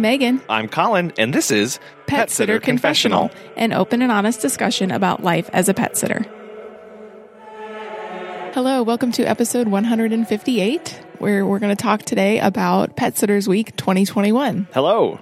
I'm Megan. I'm Colin, and this is Pet, Sitter, Confessional, an open and honest discussion about life as a pet sitter. Hello, welcome to episode 158, where we're going to talk today about Pet Sitters Week 2021. Hello.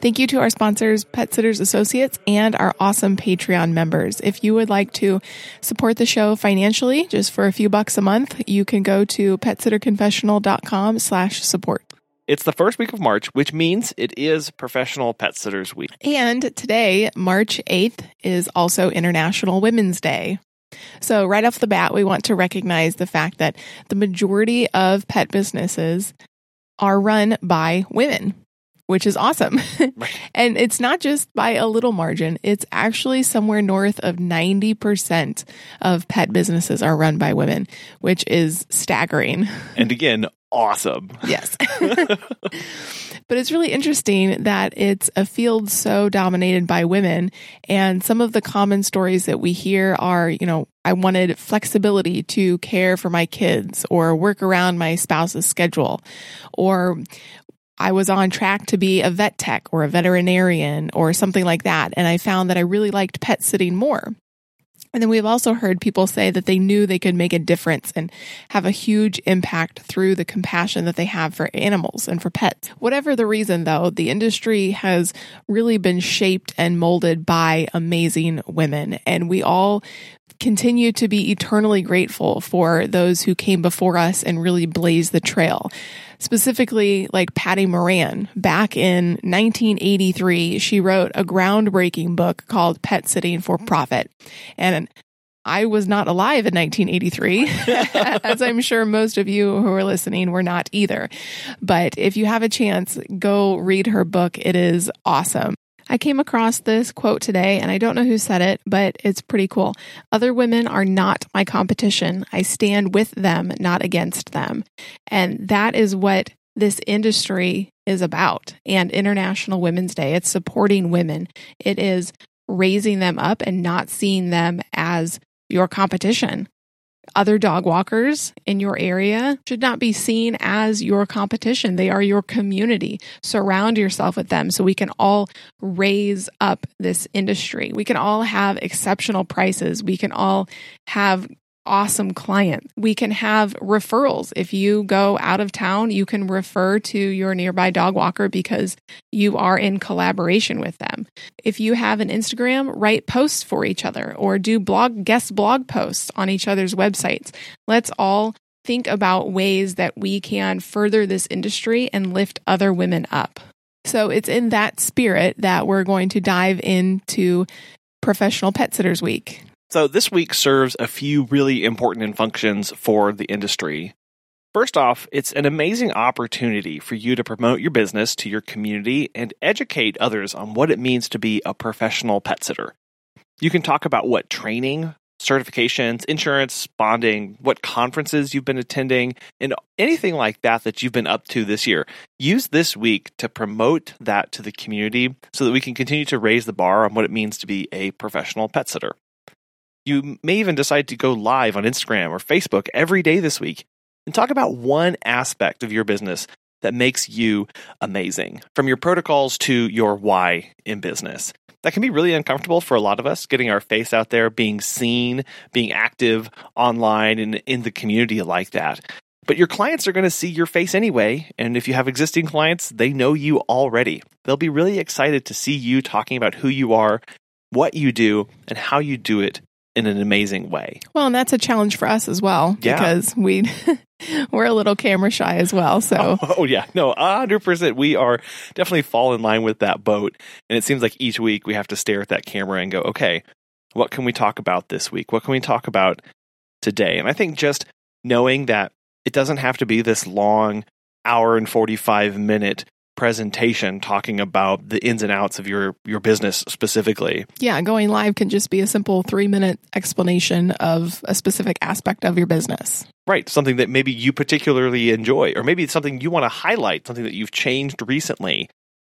Thank you to our sponsors, Pet Sitters Associates, and our awesome Patreon members. If you would like to support the show financially, just for a few bucks a month, you can go to petsitterconfessional.com slash support. It's the first week of March, which means it is Professional Pet Sitters Week. And today, March 8th, is also International Women's Day. So, right off the bat, we want to recognize the fact that the majority of pet businesses are run by women, which is awesome. and it's not just by a little margin, it's actually somewhere north of 90% of pet businesses are run by women, which is staggering. And again, awesome. Yes. but it's really interesting that it's a field so dominated by women. And some of the common stories that we hear are, you know, I wanted flexibility to care for my kids or work around my spouse's schedule or I was on track to be a vet tech or a veterinarian or something like that. And I found that I really liked pet sitting more. And then we've also heard people say that they knew they could make a difference and have a huge impact through the compassion that they have for animals and for pets. Whatever the reason, though, the industry has really been shaped and molded by amazing women. And we all continue to be eternally grateful for those who came before us and really blazed the trail. Specifically, like Patti Moran, back in 1983, she wrote a groundbreaking book called Pet Sitting for Profit. And I was not alive in 1983, as I'm sure most of you who are listening were not either. But if you have a chance, go read her book. It is awesome. I came across this quote today and I don't know who said it, but it's pretty cool. Other women are not my competition. I stand with them, not against them. And that is what this industry is about. And International Women's Day, it's supporting women. It is raising them up and not seeing them as your competition other dog walkers in your area should not be seen as your competition. They are your community. Surround yourself with them so we can all raise up this industry. We can all have exceptional prices. We can all have awesome client. We can have referrals. If you go out of town, you can refer to your nearby dog walker because you are in collaboration with them. If you have an Instagram, write posts for each other or do blog guest blog posts on each other's websites. Let's all think about ways that we can further this industry and lift other women up. So it's in that spirit that we're going to dive into Professional Pet Sitters Week. So this week serves a few really important functions for the industry. First off, it's an amazing opportunity for you to promote your business to your community and educate others on what it means to be a professional pet sitter. You can talk about what training, certifications, insurance, bonding, what conferences you've been attending, and anything like that that you've been up to this year. Use this week to promote that to the community so that we can continue to raise the bar on what it means to be a professional pet sitter. You may even decide to go live on Instagram or Facebook every day this week and talk about one aspect of your business that makes you amazing, from your protocols to your why in business. That can be really uncomfortable for a lot of us, getting our face out there, being seen, being active online and in the community like that. But your clients are going to see your face anyway. And if you have existing clients, they know you already. They'll be really excited to see you talking about who you are, what you do, and how you do it in an amazing way. Well, and that's a challenge for us as well Yeah. because we we're a little camera shy as well. So Oh, oh, yeah, no, hundred percent. We are definitely fall in line with that boat, and it seems like each week we have to stare at that camera and go, okay, what can we talk about this week? What can we talk about today? And I think just knowing that it doesn't have to be this long hour and forty five minute presentation talking about the ins and outs of your your business specifically. yeah, going live can just be a simple three minute explanation of a specific aspect of your business. Right, something that maybe you particularly enjoy, or maybe it's something you want to highlight, something that you've changed recently.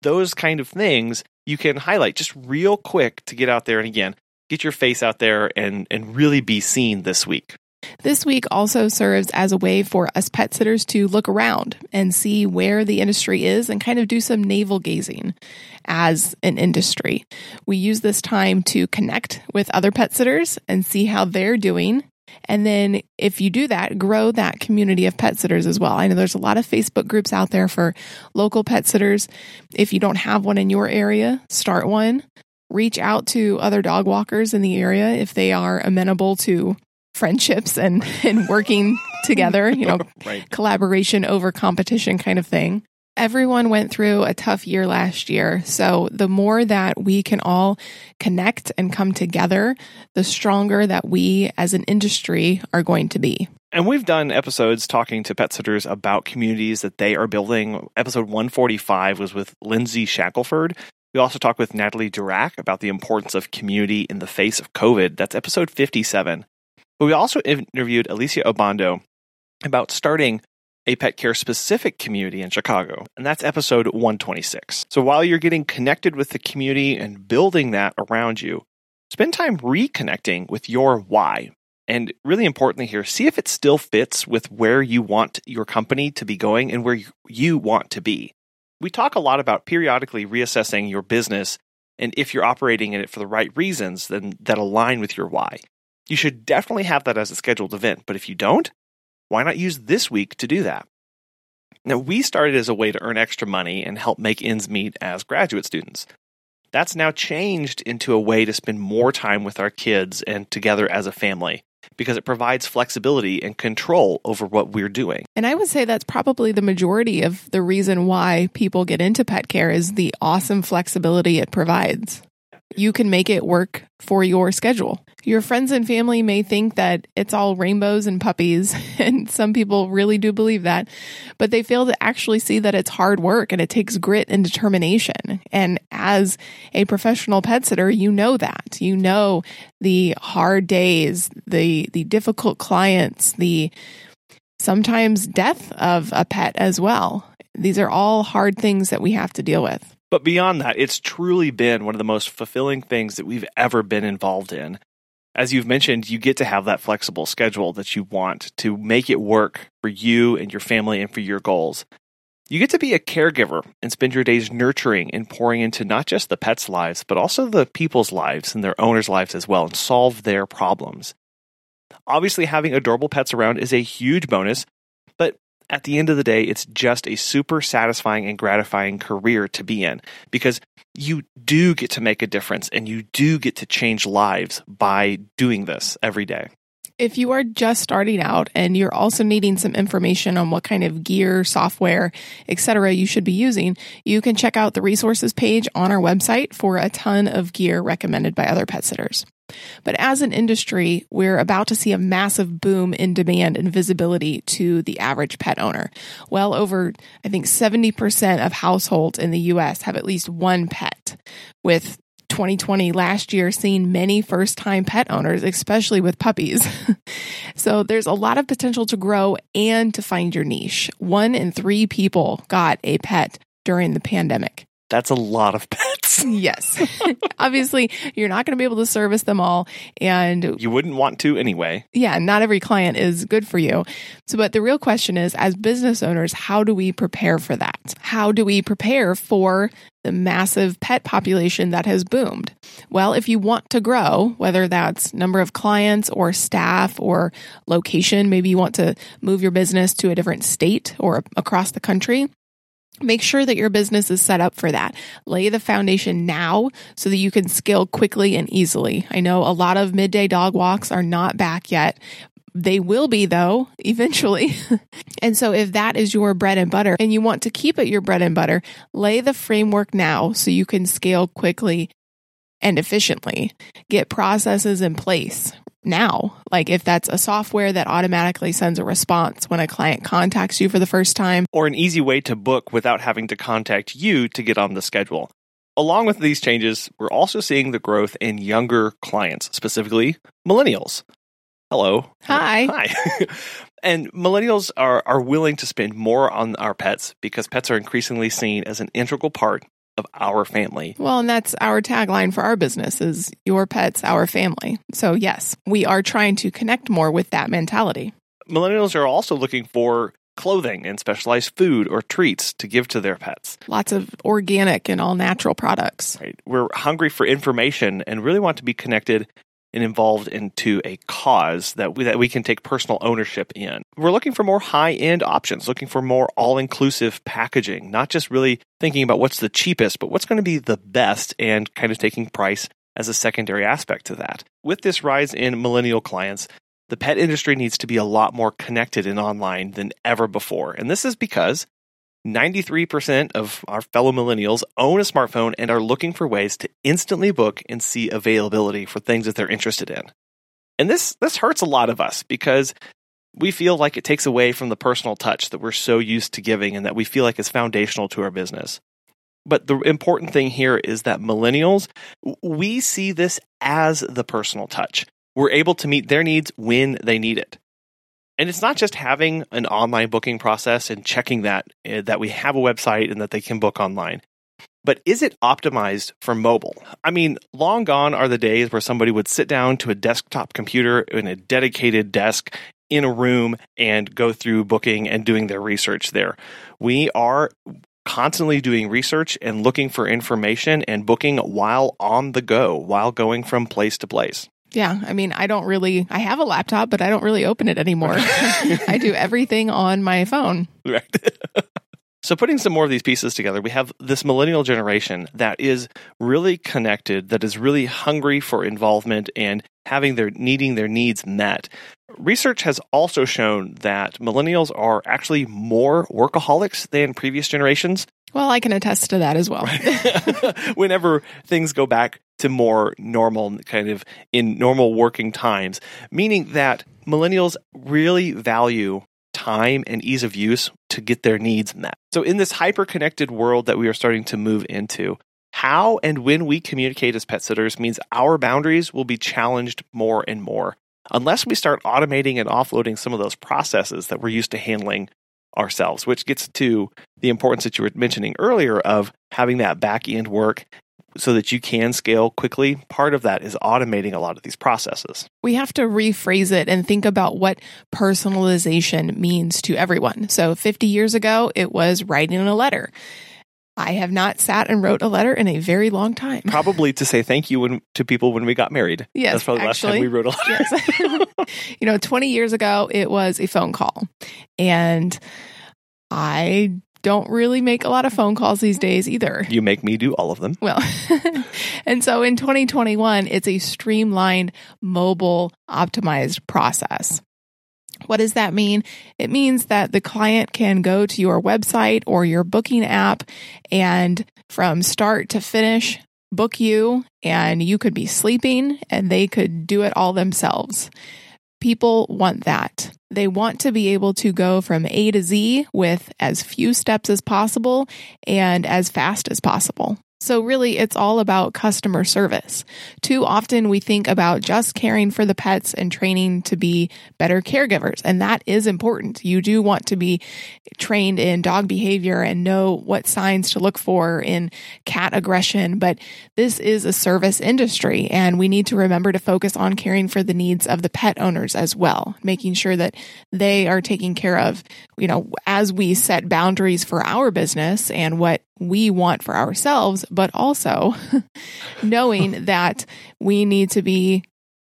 Those kind of things you can highlight just real quick to get out there and again, get your face out there and and really be seen this week. This week also serves as a way for us pet sitters to look around and see where the industry is and kind of do some navel gazing as an industry. We use this time to connect with other pet sitters and see how they're doing. And then if you do that, grow that community of pet sitters as well. I know there's a lot of Facebook groups out there for local pet sitters. If you don't have one in your area, start one. Reach out to other dog walkers in the area if they are amenable to friendships and, and working together, you know, right. collaboration over competition kind of thing. Everyone went through a tough year last year. So the more that we can all connect and come together, the stronger that we as an industry are going to be. And we've done episodes talking to pet sitters about communities that they are building. Episode 145 was with Lindsay Shackelford. We also talked with Natalie Durack about the importance of community in the face of COVID. That's episode 57. But we also interviewed Alicia Obando about starting a pet care specific community in Chicago, and that's episode 126. So while you're getting connected with the community and building that around you, spend time reconnecting with your why. And really importantly here, see if it still fits with where you want your company to be going and where you want to be. We talk a lot about periodically reassessing your business and if you're operating in it for the right reasons then that align with your why. You should definitely have that as a scheduled event, but if you don't, why not use this week to do that? Now, we started as a way to earn extra money and help make ends meet as graduate students. That's now changed into a way to spend more time with our kids and together as a family because it provides flexibility and control over what we're doing. And I would say that's probably the majority of the reason why people get into pet care is the awesome flexibility it provides you can make it work for your schedule. Your friends and family may think that it's all rainbows and puppies, and some people really do believe that, but they fail to actually see that it's hard work and it takes grit and determination. And as a professional pet sitter, you know that. You know the hard days, the the difficult clients, the sometimes death of a pet as well. These are all hard things that we have to deal with. But beyond that, it's truly been one of the most fulfilling things that we've ever been involved in. As you've mentioned, you get to have that flexible schedule that you want to make it work for you and your family and for your goals. You get to be a caregiver and spend your days nurturing and pouring into not just the pets' lives, but also the people's lives and their owners' lives as well and solve their problems. Obviously, having adorable pets around is a huge bonus, at the end of the day, it's just a super satisfying and gratifying career to be in because you do get to make a difference and you do get to change lives by doing this every day. If you are just starting out and you're also needing some information on what kind of gear, software, etc. you should be using, you can check out the resources page on our website for a ton of gear recommended by other pet sitters. But as an industry, we're about to see a massive boom in demand and visibility to the average pet owner. Well over, I think 70% of households in the US have at least one pet, with 2020 last year seeing many first time pet owners, especially with puppies. so there's a lot of potential to grow and to find your niche. One in three people got a pet during the pandemic. That's a lot of pets. yes. Obviously, you're not going to be able to service them all. And you wouldn't want to anyway. Yeah, not every client is good for you. So, but the real question is as business owners, how do we prepare for that? How do we prepare for the massive pet population that has boomed? Well, if you want to grow, whether that's number of clients or staff or location, maybe you want to move your business to a different state or across the country, Make sure that your business is set up for that. Lay the foundation now so that you can scale quickly and easily. I know a lot of midday dog walks are not back yet. They will be though, eventually. and so if that is your bread and butter and you want to keep it your bread and butter, lay the framework now so you can scale quickly and efficiently. Get processes in place now. Like if that's a software that automatically sends a response when a client contacts you for the first time, or an easy way to book without having to contact you to get on the schedule. Along with these changes, we're also seeing the growth in younger clients, specifically millennials. Hello. Hi. Hi. and millennials are, are willing to spend more on our pets because pets are increasingly seen as an integral part of our family. Well, and that's our tagline for our business is your pets, our family. So yes, we are trying to connect more with that mentality. Millennials are also looking for clothing and specialized food or treats to give to their pets. Lots of organic and all natural products. Right. We're hungry for information and really want to be connected and involved into a cause that we, that we can take personal ownership in. We're looking for more high end options, looking for more all inclusive packaging, not just really thinking about what's the cheapest, but what's going to be the best and kind of taking price as a secondary aspect to that. With this rise in millennial clients, the pet industry needs to be a lot more connected and online than ever before. And this is because 93% of our fellow millennials own a smartphone and are looking for ways to instantly book and see availability for things that they're interested in. And this this hurts a lot of us because we feel like it takes away from the personal touch that we're so used to giving and that we feel like is foundational to our business. But the important thing here is that millennials, we see this as the personal touch. We're able to meet their needs when they need it. And it's not just having an online booking process and checking that uh, that we have a website and that they can book online. But is it optimized for mobile? I mean, long gone are the days where somebody would sit down to a desktop computer in a dedicated desk in a room and go through booking and doing their research there. We are constantly doing research and looking for information and booking while on the go, while going from place to place. Yeah, I mean, I don't really. I have a laptop, but I don't really open it anymore. I do everything on my phone. Right. so, putting some more of these pieces together, we have this millennial generation that is really connected, that is really hungry for involvement and having their needing their needs met. Research has also shown that millennials are actually more workaholics than previous generations. Well, I can attest to that as well. Whenever things go back to more normal, kind of in normal working times, meaning that millennials really value time and ease of use to get their needs met. So, in this hyper connected world that we are starting to move into, how and when we communicate as pet sitters means our boundaries will be challenged more and more unless we start automating and offloading some of those processes that we're used to handling ourselves, which gets to the importance that you were mentioning earlier of having that back end work so that you can scale quickly. Part of that is automating a lot of these processes. We have to rephrase it and think about what personalization means to everyone. So 50 years ago, it was writing a letter. I have not sat and wrote a letter in a very long time. Probably to say thank you when, to people when we got married. Yes, that's probably the last time we wrote a letter. Yes. you know, 20 years ago, it was a phone call. And I don't really make a lot of phone calls these days either. You make me do all of them. Well, and so in 2021, it's a streamlined, mobile, optimized process. What does that mean? It means that the client can go to your website or your booking app and from start to finish book you and you could be sleeping and they could do it all themselves. People want that. They want to be able to go from A to Z with as few steps as possible and as fast as possible. So, really, it's all about customer service. Too often we think about just caring for the pets and training to be better caregivers, and that is important. You do want to be trained in dog behavior and know what signs to look for in cat aggression, but this is a service industry, and we need to remember to focus on caring for the needs of the pet owners as well, making sure that they are taken care of, you know, as we set boundaries for our business and what we want for ourselves, but also knowing that we need to be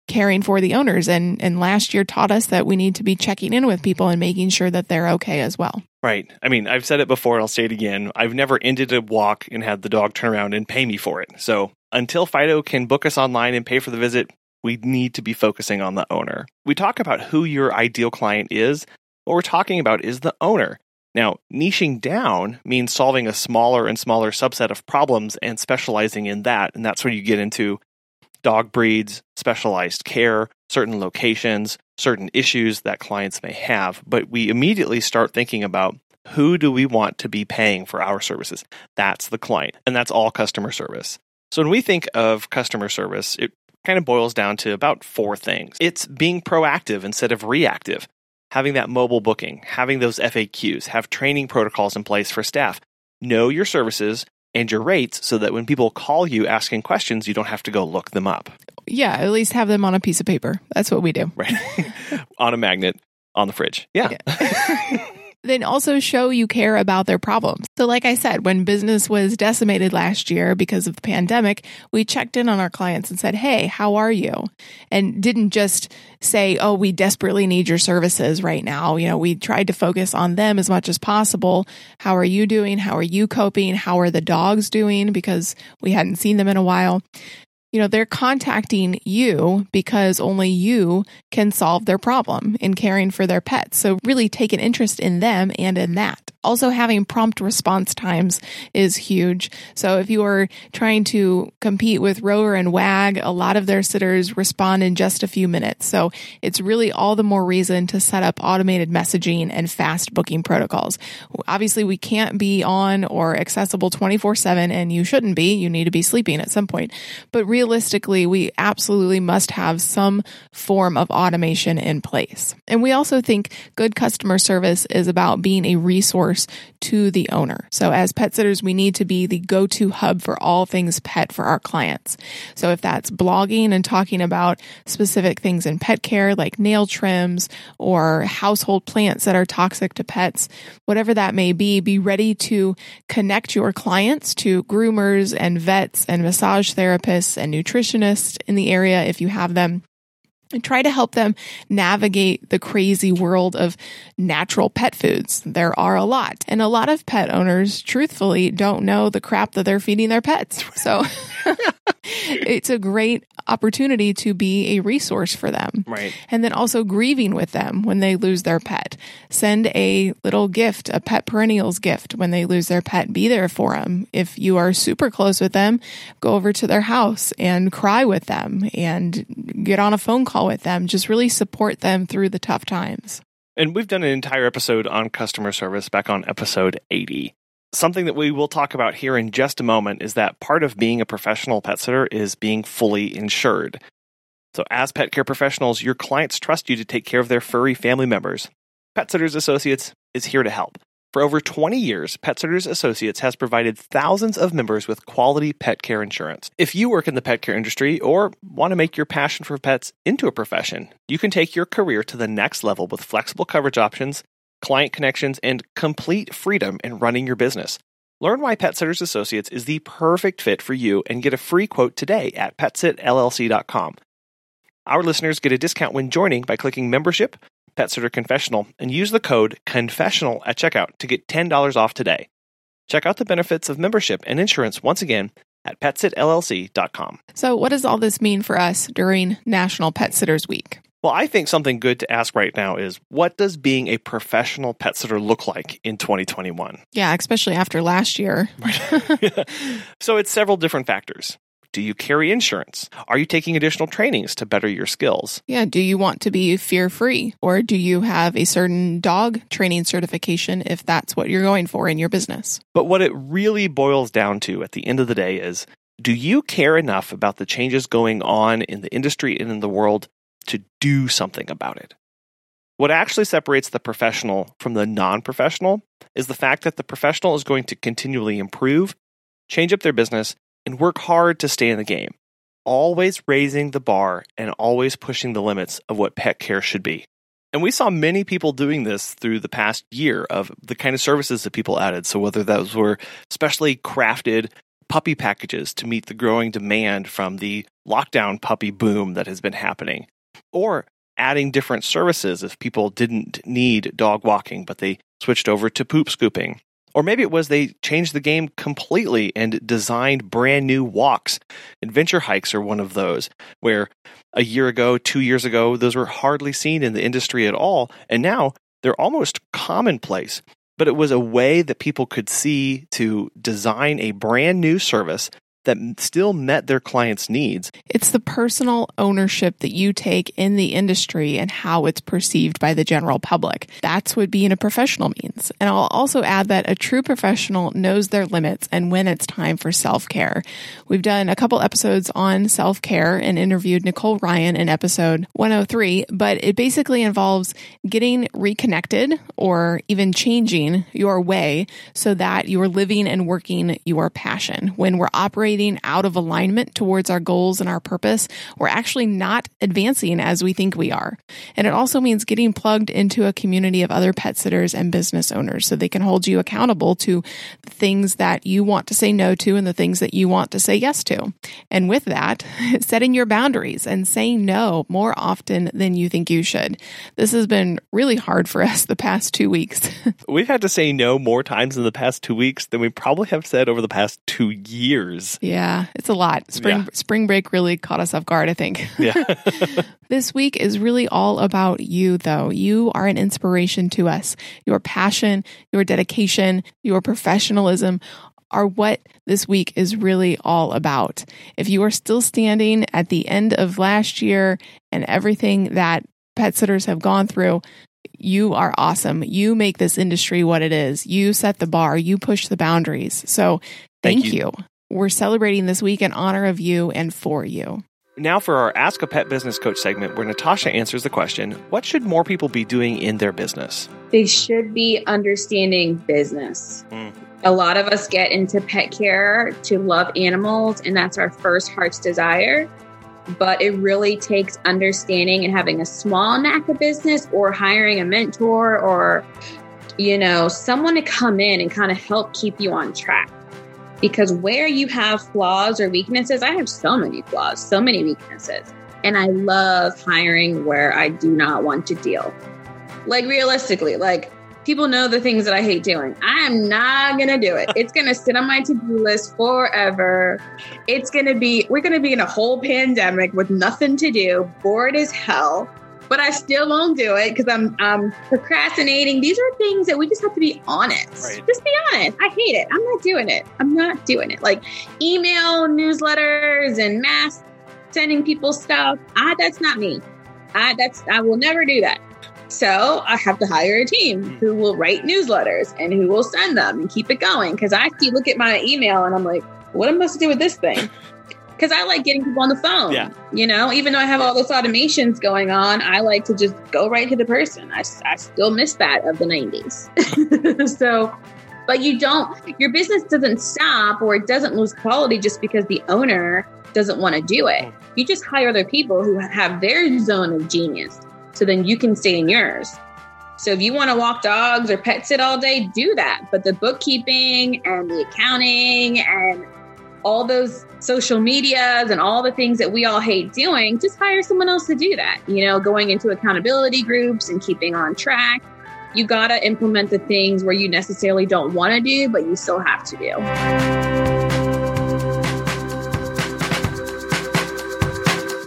caring for the owners. And, and last year taught us that we need to be checking in with people and making sure that they're okay as well. Right. I mean, I've said it before I'll say it again. I've never ended a walk and had the dog turn around and pay me for it. So until Fido can book us online and pay for the visit, we need to be focusing on the owner. We talk about who your ideal client is. What we're talking about is the owner. Now, niching down means solving a smaller and smaller subset of problems and specializing in that. And that's where you get into dog breeds, specialized care, certain locations, certain issues that clients may have. But we immediately start thinking about who do we want to be paying for our services? That's the client, and that's all customer service. So when we think of customer service, it kind of boils down to about four things. It's being proactive instead of reactive having that mobile booking, having those FAQs, have training protocols in place for staff. Know your services, and your rates so that when people call you asking questions, you don't have to go look them up. Yeah, at least have them on a piece of paper. That's what we do. Right. on a magnet on the fridge. Yeah. yeah. then also show you care about their problems. So, like I said, when business was decimated last year because of the pandemic, we checked in on our clients and said, Hey, how are you? And didn't just say, Oh, we desperately need your services right now. You know, we tried to focus on them as much as possible. How are you doing? How are you coping? How are the dogs doing? Because we hadn't seen them in a while you know, they're contacting you because only you can solve their problem in caring for their pets. So really take an interest in them and in that. Also, having prompt response times is huge. So, if you are trying to compete with Rover and Wag, a lot of their sitters respond in just a few minutes. So, it's really all the more reason to set up automated messaging and fast booking protocols. Obviously, we can't be on or accessible 24 7, and you shouldn't be. You need to be sleeping at some point. But realistically, we absolutely must have some form of automation in place. And we also think good customer service is about being a resource to the owner. So as pet sitters, we need to be the go-to hub for all things pet for our clients. So if that's blogging and talking about specific things in pet care, like nail trims or household plants that are toxic to pets, whatever that may be, be ready to connect your clients to groomers and vets and massage therapists and nutritionists in the area if you have them and try to help them navigate the crazy world of natural pet foods. There are a lot. And a lot of pet owners, truthfully, don't know the crap that they're feeding their pets. So it's a great opportunity to be a resource for them. Right. And then also grieving with them when they lose their pet. Send a little gift, a pet perennials gift when they lose their pet. Be there for them. If you are super close with them, go over to their house and cry with them and get on a phone call with them. Just really support them through the tough times. And we've done an entire episode on customer service back on episode 80. Something that we will talk about here in just a moment is that part of being a professional pet sitter is being fully insured. So, as pet care professionals, your clients trust you to take care of their furry family members. Pet Sitters Associates is here to help. For over 20 years, Pet Sitters Associates has provided thousands of members with quality pet care insurance. If you work in the pet care industry or want to make your passion for pets into a profession, you can take your career to the next level with flexible coverage options, client connections, and complete freedom in running your business. Learn why Pet Sitters Associates is the perfect fit for you and get a free quote today at petsitllc.com. Our listeners get a discount when joining by clicking membership Pet Sitter Confessional and use the code CONFESSIONAL at checkout to get $10 off today. Check out the benefits of membership and insurance once again at petsitllc.com. So, what does all this mean for us during National Pet Sitters Week? Well, I think something good to ask right now is what does being a professional pet sitter look like in 2021? Yeah, especially after last year. so, it's several different factors. Do you carry insurance? Are you taking additional trainings to better your skills? Yeah. Do you want to be fear free? Or do you have a certain dog training certification if that's what you're going for in your business? But what it really boils down to at the end of the day is do you care enough about the changes going on in the industry and in the world to do something about it? What actually separates the professional from the non professional is the fact that the professional is going to continually improve, change up their business, and work hard to stay in the game, always raising the bar and always pushing the limits of what pet care should be. And we saw many people doing this through the past year of the kind of services that people added. So, whether those were specially crafted puppy packages to meet the growing demand from the lockdown puppy boom that has been happening, or adding different services if people didn't need dog walking, but they switched over to poop scooping, or maybe it was they changed the game completely and designed brand new walks. Adventure hikes are one of those, where a year ago, two years ago, those were hardly seen in the industry at all. And now they're almost commonplace. But it was a way that people could see to design a brand new service that still met their clients' needs. It's the personal ownership that you take in the industry and how it's perceived by the general public. That's what being a professional means. And I'll also add that a true professional knows their limits and when it's time for self care. We've done a couple episodes on self care and interviewed Nicole Ryan in episode 103, but it basically involves getting reconnected or even changing your way so that you're living and working your passion. When we're operating out of alignment towards our goals and our purpose, we're actually not advancing as we think we are. And it also means getting plugged into a community of other pet sitters and business owners so they can hold you accountable to the things that you want to say no to and the things that you want to say yes to. And with that, setting your boundaries and saying no more often than you think you should. This has been really hard for us the past two weeks. We've had to say no more times in the past two weeks than we probably have said over the past two years. Yeah, it's a lot. Spring yeah. spring break really caught us off guard, I think. Yeah. this week is really all about you though. You are an inspiration to us. Your passion, your dedication, your professionalism are what this week is really all about. If you are still standing at the end of last year and everything that pet sitters have gone through, you are awesome. You make this industry what it is. You set the bar, you push the boundaries. So thank, thank you. you. We're celebrating this week in honor of you and for you. Now, for our Ask a Pet Business Coach segment, where Natasha answers the question What should more people be doing in their business? They should be understanding business. Mm. A lot of us get into pet care to love animals, and that's our first heart's desire but it really takes understanding and having a small knack of business or hiring a mentor or you know someone to come in and kind of help keep you on track because where you have flaws or weaknesses i have so many flaws so many weaknesses and i love hiring where i do not want to deal like realistically like people know the things that I hate doing. I am not going to do it. It's going to sit on my to do list forever. It's going to be, we're going to be in a whole pandemic with nothing to do, bored as hell. But I still won't do it because I'm I'm procrastinating. These are things that we just have to be honest. Right. Just be honest. I hate it. I'm not doing it. I'm not doing it. Like email newsletters and mass sending people stuff. I that's not me. I that's I will never do that. So I have to hire a team hmm. who will write newsletters and who will send them and keep it going. Because I see, look at my email and I'm like, what am I supposed to do with this thing? Because I like getting people on the phone. Yeah. You know, even though I have all those automations going on, I like to just go right to the person. I, I still miss that of the 90s. so, but you don't, your business doesn't stop or it doesn't lose quality just because the owner doesn't want to do it. You just hire other people who have their zone of genius so then you can stay in yours. So if you want to walk dogs or pet sit all day, do that. But the bookkeeping and the accounting and all those social medias and all the things that we all hate doing, just hire someone else to do that. You know, going into accountability groups and keeping on track. You got to implement the things where you necessarily don't want to do, but you still have to do.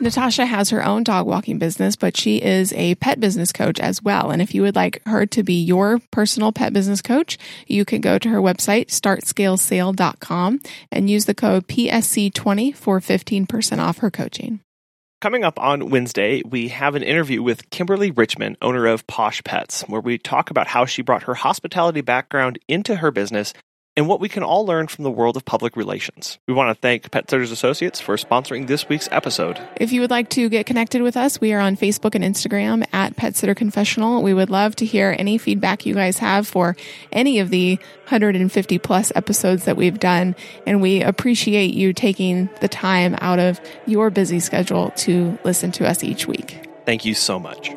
Natasha has her own dog walking business, but she is a pet business coach as well. And if you would like her to be your personal pet business coach, you can go to her website, startscalesale.com, and use the code PSC20 for 15% off her coaching. Coming up on Wednesday, we have an interview with Kimberly Richmond, owner of Posh Pets, where we talk about how she brought her hospitality background into her business and what we can all learn from the world of public relations. We want to thank Pet Sitters Associates for sponsoring this week's episode. If you would like to get connected with us, we are on Facebook and Instagram at Pet Sitter Confessional. We would love to hear any feedback you guys have for any of the 150 plus episodes that we've done. And we appreciate you taking the time out of your busy schedule to listen to us each week. Thank you so much.